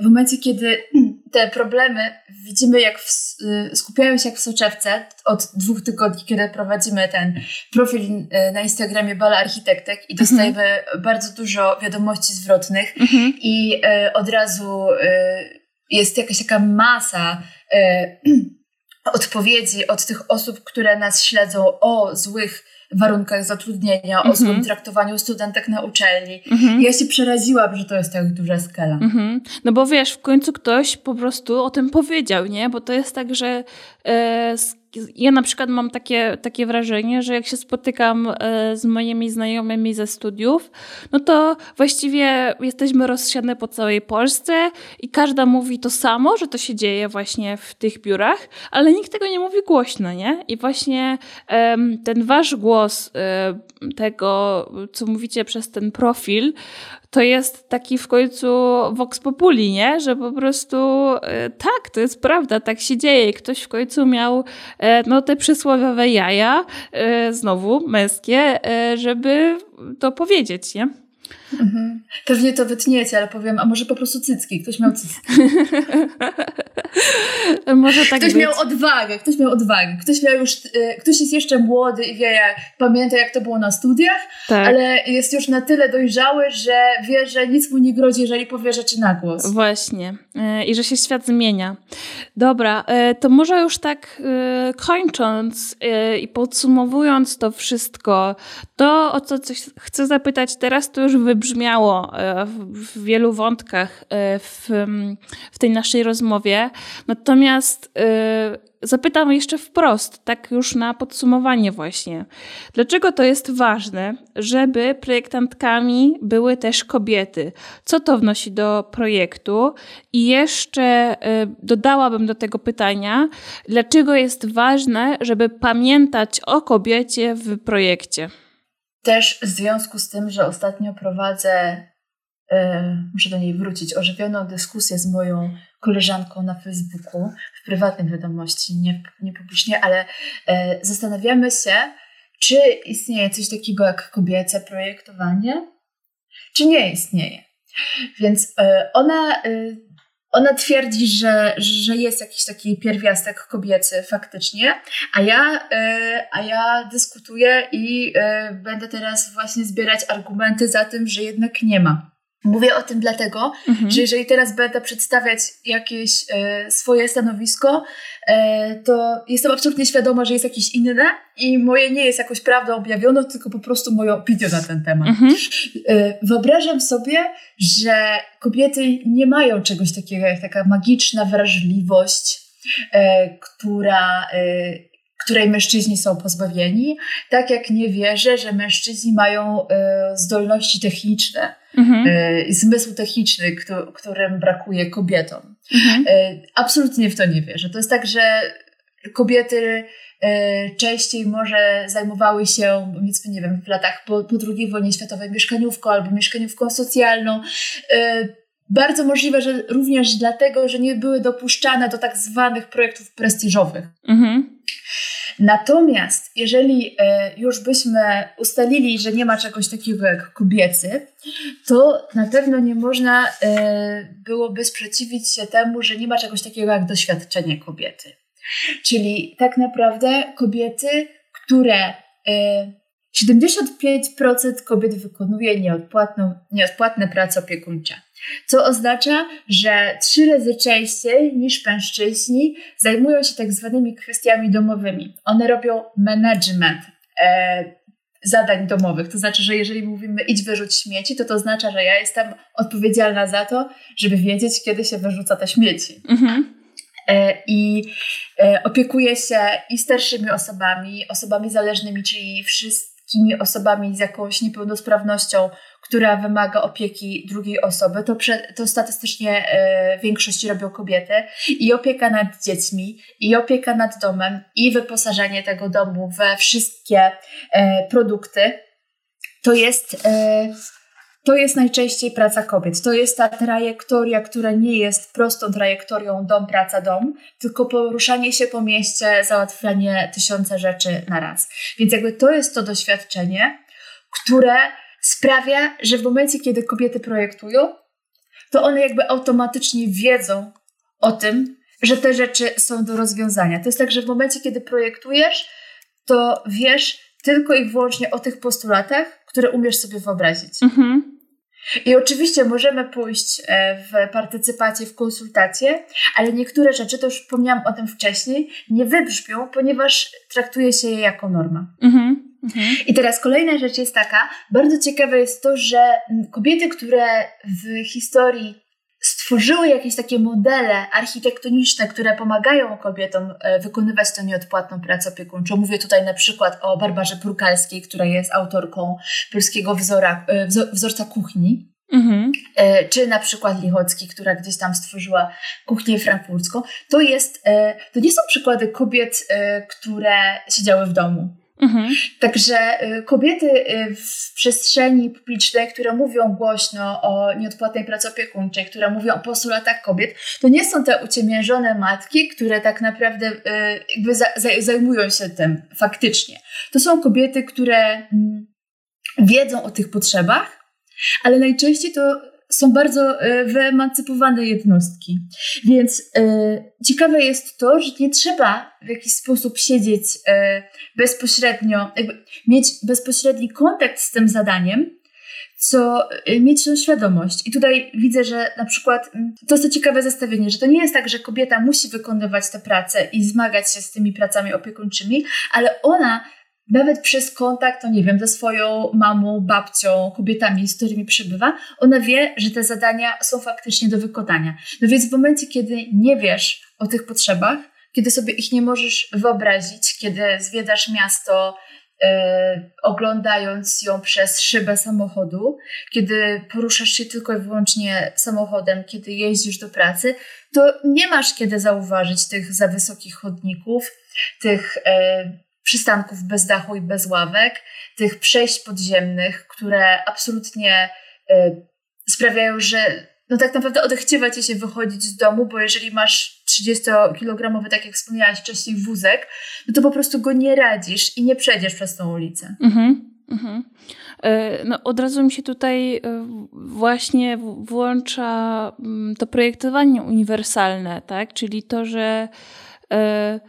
w momencie, kiedy te problemy widzimy, jak w, skupiają się jak w soczewce od dwóch tygodni, kiedy prowadzimy ten profil na Instagramie Bala Architektek i dostajemy mhm. bardzo dużo wiadomości zwrotnych mhm. i od razu Y, jest jakaś taka masa y, odpowiedzi od tych osób, które nas śledzą o złych warunkach zatrudnienia, o złym mhm. traktowaniu studentek na uczelni. Mm Ja się przeraziłam, że to jest tak duża skala. Mm No bo wiesz, w końcu ktoś po prostu o tym powiedział, nie? Bo to jest tak, że ja na przykład mam takie, takie wrażenie, że jak się spotykam e, z moimi znajomymi ze studiów, no to właściwie jesteśmy rozsiane po całej Polsce i każda mówi to samo, że to się dzieje właśnie w tych biurach, ale nikt tego nie mówi głośno, nie? I właśnie ten wasz głos e, tego, co mówicie przez ten profil, to jest taki w końcu vox populi, nie? Że po prostu e, tak, to jest prawda, tak się dzieje. Ktoś w końcu miał e, no, te przysłowiowe jaja, e, znowu męskie, żeby to powiedzieć, nie? Mhm. Pewnie to wytniecie, ale powiem, a może po prostu cycki. Ktoś miał cycki. może tak Ktoś być. miał odwagę, ktoś miał odwagę. Ktoś miał już, y, ktoś jest jeszcze młody i wie, jak, pamięta jak to było na studiach, tak. ale jest już na tyle dojrzały, że wie, że nic mu nie grozi, jeżeli powie rzeczy na głos. Właśnie. Y, I że się świat zmienia. Dobra, y, to może już tak kończąc i podsumowując to wszystko, to o co chcę zapytać teraz, to już wybrzmiało e, w wielu wątkach e, w, w tej naszej rozmowie. Natomiast e, zapytam jeszcze wprost, tak już na podsumowanie właśnie. Dlaczego to jest ważne, żeby projektantkami były też kobiety? Co to wnosi do projektu? I jeszcze dodałabym do tego pytania, dlaczego jest ważne, żeby pamiętać o kobiecie w projekcie? Też w związku z tym, że ostatnio prowadzę muszę do niej wrócić, ożywioną dyskusję z moją koleżanką na Facebooku, w prywatnej wiadomości, nie, nie publicznie, ale zastanawiamy się, czy istnieje coś takiego jak kobiece projektowanie, czy nie istnieje. Więc ona ona twierdzi, że, że jest jakiś taki pierwiastek kobiecy faktycznie, a ja, e, a ja dyskutuję i e, będę teraz właśnie zbierać argumenty za tym, że jednak nie ma. Mówię o tym dlatego, mhm. że jeżeli teraz będę przedstawiać jakieś e, swoje stanowisko, e, to jestem absolutnie świadoma, że jest jakieś inne i moje nie jest jakoś prawdą objawioną, tylko po prostu moją opinią na ten temat. Mhm. E, wyobrażam sobie, że kobiety nie mają czegoś takiego jak taka magiczna wrażliwość, e, która e, której mężczyźni są pozbawieni, tak jak nie wierzę, że mężczyźni mają e, zdolności techniczne, mhm. e, zmysł techniczny, którym brakuje kobietom. Mhm. E, absolutnie w to nie wierzę. To jest tak, że kobiety częściej może zajmowały się, powiedzmy, nie wiem, w latach po, po II wojnie światowej mieszkaniówką albo mieszkaniówką socjalną. Bardzo możliwe, że również dlatego, że nie były dopuszczane do tak zwanych projektów prestiżowych. Mhm. Natomiast jeżeli e, już byśmy ustalili, że nie ma czegoś takiego jak kobiecy, to na pewno nie można e, byłoby sprzeciwić się temu, że nie ma czegoś takiego jak doświadczenie kobiety. Czyli tak naprawdę kobiety, które 75% e, kobiet wykonuje nieodpłatną, nieodpłatne prace opiekuńcze co oznacza, że trzy razy częściej niż mężczyźni zajmują się tak zwanymi kwestiami domowymi. One robią management e, zadań domowych. To znaczy, że jeżeli mówimy idź wyrzuć śmieci, to to oznacza, że ja jestem odpowiedzialna za to, żeby wiedzieć, kiedy się wyrzuca te śmieci. Mhm. E, I e, opiekuję się i starszymi osobami, osobami zależnymi, czyli wszystkimi osobami z jakąś niepełnosprawnością, która wymaga opieki drugiej osoby, to, prze, to statystycznie e, większość robią kobiety. I opieka nad dziećmi, i opieka nad domem, i wyposażenie tego domu we wszystkie e, produkty. To jest, e, to jest najczęściej praca kobiet. To jest ta trajektoria, która nie jest prostą trajektorią dom, praca, dom, tylko poruszanie się po mieście, załatwianie tysiące rzeczy na raz. Więc jakby to jest to doświadczenie, które sprawia, że w momencie, kiedy kobiety projektują, to one jakby automatycznie wiedzą o tym, że te rzeczy są do rozwiązania. To jest tak, że w momencie, kiedy projektujesz, to wiesz tylko i wyłącznie o tych postulatach, które umiesz sobie wyobrazić. Mhm. I oczywiście możemy pójść e, w partycypację, w konsultację, ale niektóre rzeczy, to już wspomniałam o tym wcześniej, nie wybrzmią, ponieważ traktuje się je jako norma. Mhm. Mhm. I teraz kolejna rzecz jest taka, bardzo ciekawe jest to, że kobiety, które w historii stworzyły jakieś takie modele architektoniczne, które pomagają kobietom e, wykonywać tę nieodpłatną pracę opiekuńczą. Mówię tutaj na przykład o Barbarze Purkalskiej, która jest autorką polskiego wzora, e, wzorca kuchni. Mhm. E, czy na przykład Lichocki, która gdzieś tam stworzyła kuchnię frankfurcką. To, jest, to nie są przykłady kobiet, które siedziały w domu Mhm. Także y, kobiety y, w przestrzeni publicznej, które mówią głośno o nieodpłatnej pracy opiekuńczej, które mówią o postulatach kobiet, to nie są te uciemiężone matki, które tak naprawdę y, jakby zajmują się tym faktycznie. To są kobiety, które mm, wiedzą o tych potrzebach, ale najczęściej to są bardzo e, wyemancypowane jednostki. Więc e, ciekawe jest to, że nie trzeba w jakiś sposób siedzieć e, bezpośrednio, mieć bezpośredni kontakt z tym zadaniem, co mieć tą świadomość. I tutaj widzę, że na przykład to jest to ciekawe zestawienie, że to nie jest tak, że kobieta musi wykonywać tę pracę i zmagać się z tymi pracami opiekuńczymi, ale ona nawet przez kontakt, to nie wiem, ze swoją mamą, babcią, kobietami, z którymi przebywa, ona wie, że te zadania są faktycznie do wykonania. No więc w momencie, kiedy nie wiesz o tych potrzebach, kiedy sobie ich nie możesz wyobrazić, kiedy zwiedzasz miasto, e, oglądając ją przez szybę samochodu, kiedy poruszasz się tylko i wyłącznie samochodem, kiedy jeździsz do pracy, to nie masz kiedy zauważyć tych za wysokich chodników, tych e, przystanków bez dachu i bez ławek, tych przejść podziemnych, które absolutnie y, sprawiają, że no tak naprawdę odechciewa ci się wychodzić z domu, bo jeżeli masz 30-kilogramowy, tak jak wspomniałaś wcześniej, wózek, no to po prostu go nie radzisz i nie przejdziesz przez tą ulicę. Mhm, mhm. E, no, od razu mi się tutaj e, właśnie włącza mm, to projektowanie uniwersalne, tak? czyli to, że e,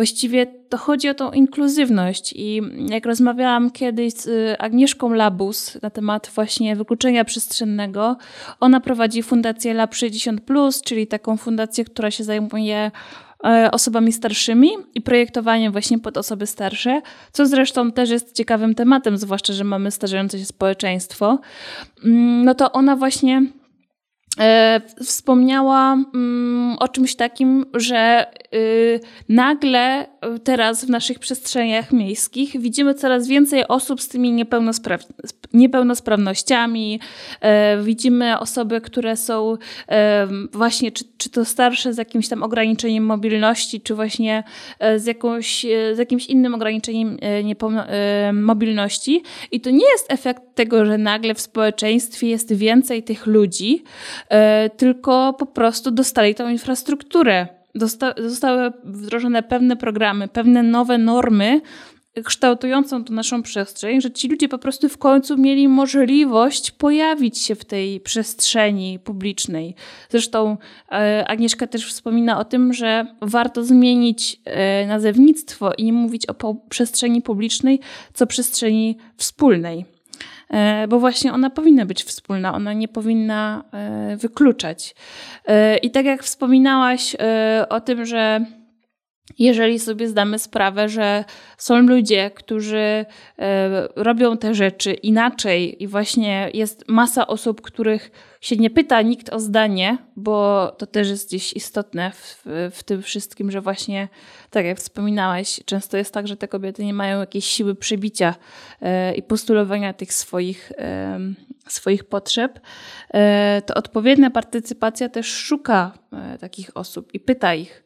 właściwie to chodzi o tą inkluzywność. I jak rozmawiałam kiedyś z Agnieszką Labus na temat właśnie wykluczenia przestrzennego, ona prowadzi fundację Lab 60, czyli taką fundację, która się zajmuje e, osobami starszymi i projektowaniem właśnie pod osoby starsze, co zresztą też jest ciekawym tematem, zwłaszcza, że mamy starzejące się społeczeństwo. Mm, no to ona właśnie wspomniała mm, o czymś takim, że y, nagle teraz w naszych przestrzeniach miejskich widzimy coraz więcej osób z tymi niepełnospraw niepełnosprawnościami. E, widzimy osoby, które są e, właśnie, czy, czy to starsze z jakimś tam ograniczeniem mobilności, czy właśnie z, jakąś, z jakimś innym ograniczeniem mobilności. I to nie jest efekt tego, że nagle w społeczeństwie jest więcej tych ludzi, E, tylko po prostu dostali tą infrastrukturę. Dosta zostały wdrożone pewne programy, pewne nowe normy, kształtującą tą naszą przestrzeń, że ci ludzie po prostu w końcu mieli możliwość pojawić się w tej przestrzeni publicznej. Zresztą e, Agnieszka też wspomina o tym, że warto zmienić e, nazewnictwo i nie mówić o przestrzeni publicznej, co przestrzeni wspólnej. E, bo właśnie ona powinna być wspólna, ona nie powinna e, wykluczać. E, I tak jak wspominałaś o tym, że jeżeli sobie zdamy sprawę, że są ludzie, którzy robią te rzeczy inaczej i właśnie jest masa osób, których się nie pyta nikt o zdanie, bo to też jest gdzieś istotne w, w tym wszystkim, że właśnie, tak jak wspominałeś, często jest tak, że te kobiety nie mają jakiejś siły przebicia e, i postulowania tych swoich, e, swoich potrzeb, e, to odpowiednia partycypacja też szuka e, takich osób i pyta ich.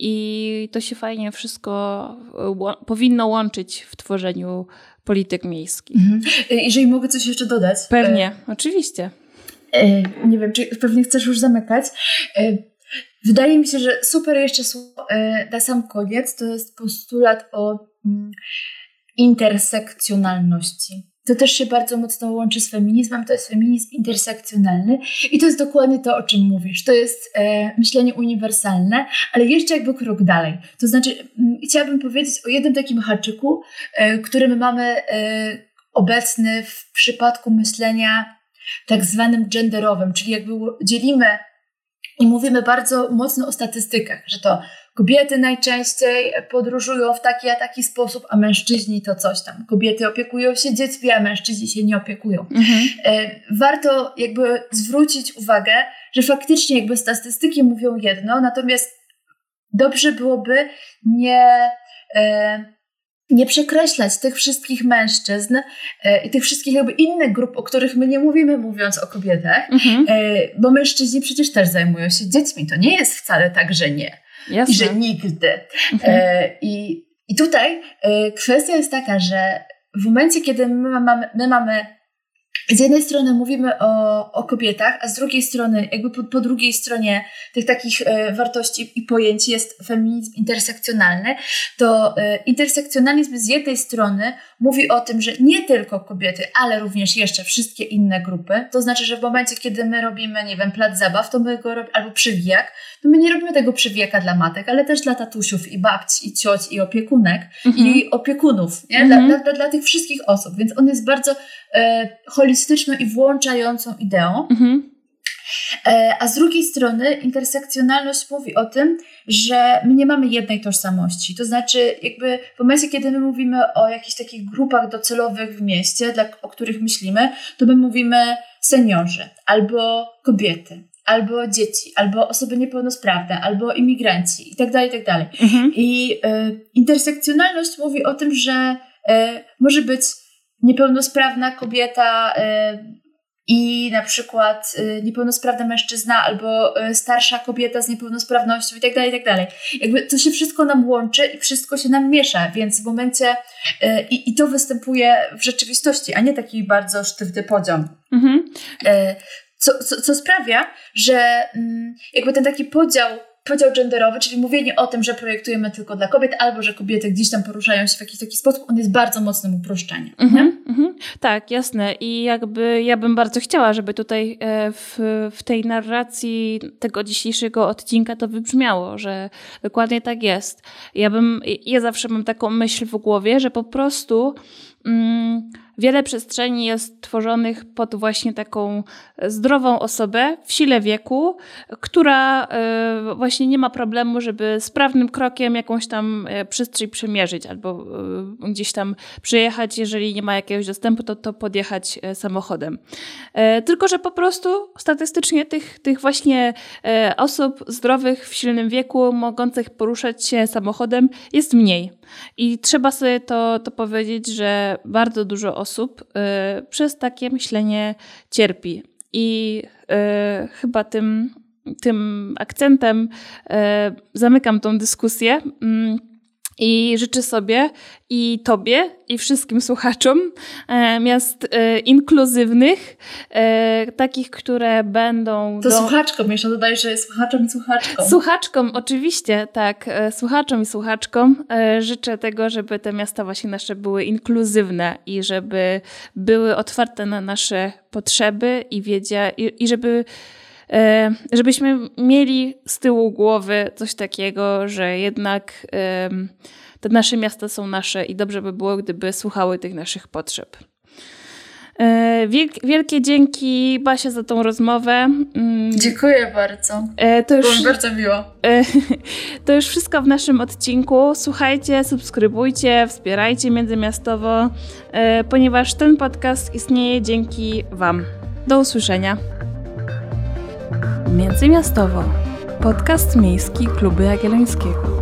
E, I to się fajnie wszystko powinno łączyć w tworzeniu polityk miejskich. Mhm. Jeżeli mogę coś jeszcze dodać. Pewnie, e, oczywiście. E, nie wiem, czy pewnie chcesz już zamykać. E, wydaje mi się, że super jeszcze e, na sam koniec to jest postulat o mm, intersekcjonalności. To też się bardzo mocno łączy z feminizmem, to jest feminizm intersekcjonalny i to jest dokładnie to, o czym mówisz. To jest e, myślenie uniwersalne, ale jeszcze jakby krok dalej. To znaczy, m, mm, chciałabym powiedzieć o jednym takim haczyku, e, który my mamy e, obecny w przypadku myślenia tak zwanym genderowym, czyli jakby dzielimy i mówimy bardzo mocno o statystykach, że to kobiety najczęściej podróżują w taki a taki sposób, a mężczyźni to coś tam. Kobiety opiekują się dziećmi, a mężczyźni się nie opiekują. Mhm. E, warto jakby zwrócić uwagę, że faktycznie jakby statystyki mówią jedno, natomiast dobrze byłoby nie e, nie przekreślać tych wszystkich mężczyzn e, i tych wszystkich jakby innych grup, o których my nie mówimy, mówiąc o kobietach, mhm. e, bo mężczyźni przecież też zajmują się dziećmi. To nie jest wcale tak, że nie. Jasne. I że nigdy. Mhm. I, I tutaj e, kwestia jest taka, że w momencie, kiedy my mamy, my mamy z jednej strony mówimy o, o kobietach, a z drugiej strony, jakby po, po drugiej stronie tych takich e, wartości i pojęć jest feminizm intersekcjonalny, to e, intersekcjonalizm z jednej strony mówi o tym, że nie tylko kobiety, ale również jeszcze wszystkie inne grupy, to znaczy, że w momencie, kiedy my robimy, nie wiem, plac zabaw, to my go robimy, albo przywijak, to my nie robimy tego przywijaka dla matek, ale też dla tatusiów i babci, i cioć, i opiekunek, mhm. i opiekunów, nie? Dla, mhm. dla, dla, tych wszystkich osób, więc on jest bardzo e, holistyczną i włączającą ideą. Mhm. E, a z drugiej strony intersekcjonalność mówi o tym, że my nie mamy jednej tożsamości. To znaczy, jakby w momencie, kiedy my mówimy o jakichś takich grupach docelowych w mieście, dla, o których myślimy, to my mówimy seniorzy, albo kobiety, albo dzieci, albo osoby niepełnosprawne, albo imigranci itd. Tak itd. Tak mhm. I y, intersekcjonalność mówi o tym, że y, może być niepełnosprawna kobieta y, i na przykład y, niepełnosprawny mężczyzna albo y, starsza kobieta z niepełnosprawnością i tak dalej, i tak dalej. Jakby to się wszystko nam łączy i wszystko się nam miesza, więc w momencie y, i, i to występuje w rzeczywistości, a nie taki bardzo sztywny podział. Mhm. Co, co, co, sprawia, że mm, jakby ten taki podział podział genderowy, czyli mówienie o tym, że projektujemy tylko dla kobiet, albo że kobiety gdzieś tam poruszają się w jakiś taki sposób, on jest bardzo mocnym uproszczeniem. Mm -hmm, tak, jasne. I jakby ja bym bardzo chciała, żeby tutaj e, w, w tej narracji tego dzisiejszego odcinka to wybrzmiało, że dokładnie tak jest. Ja bym, ja zawsze mam taką myśl w głowie, że po prostu mm, wiele przestrzeni jest tworzonych pod właśnie taką zdrową osobę w sile wieku, która e, właśnie nie ma problemu, żeby sprawnym krokiem jakąś tam e, przestrzeń przemierzyć albo e, gdzieś tam przyjechać, jeżeli nie ma jakiegoś dostępu, to, to podjechać samochodem. Tylko, że po prostu statystycznie tych, tych właśnie osób zdrowych w silnym wieku, mogących poruszać się samochodem jest mniej. I trzeba sobie to, to powiedzieć, że bardzo dużo osób y, przez takie myślenie cierpi. I y, chyba tym, tym akcentem y, zamykam tą dyskusję. I życzę sobie i Tobie, i wszystkim słuchaczom e, miast e, inkluzywnych, e, takich, które będą. To do... słuchaczkom, jeszcze dodaj, że słuchaczom i słuchaczkom. Słuchaczkom, oczywiście, tak. Słuchaczom i słuchaczkom życzę tego, żeby te miasta właśnie nasze były inkluzywne i żeby były otwarte na nasze potrzeby i wiedzia, i, i żeby żebyśmy mieli z tyłu głowy coś takiego, że jednak te nasze miasta są nasze i dobrze by było, gdyby słuchały tych naszych potrzeb. E, wielkie dzięki Basia za tą rozmowę. Mm. Dziękuję bardzo. E, to już, Było mi bardzo miło. To już wszystko w naszym odcinku. Słuchajcie, subskrybujcie, wspierajcie Międzymiastowo, ponieważ ten podcast istnieje dzięki Wam. Do usłyszenia. Międzymiastowo. Podcast miejski Kluby Jagiellońskiego.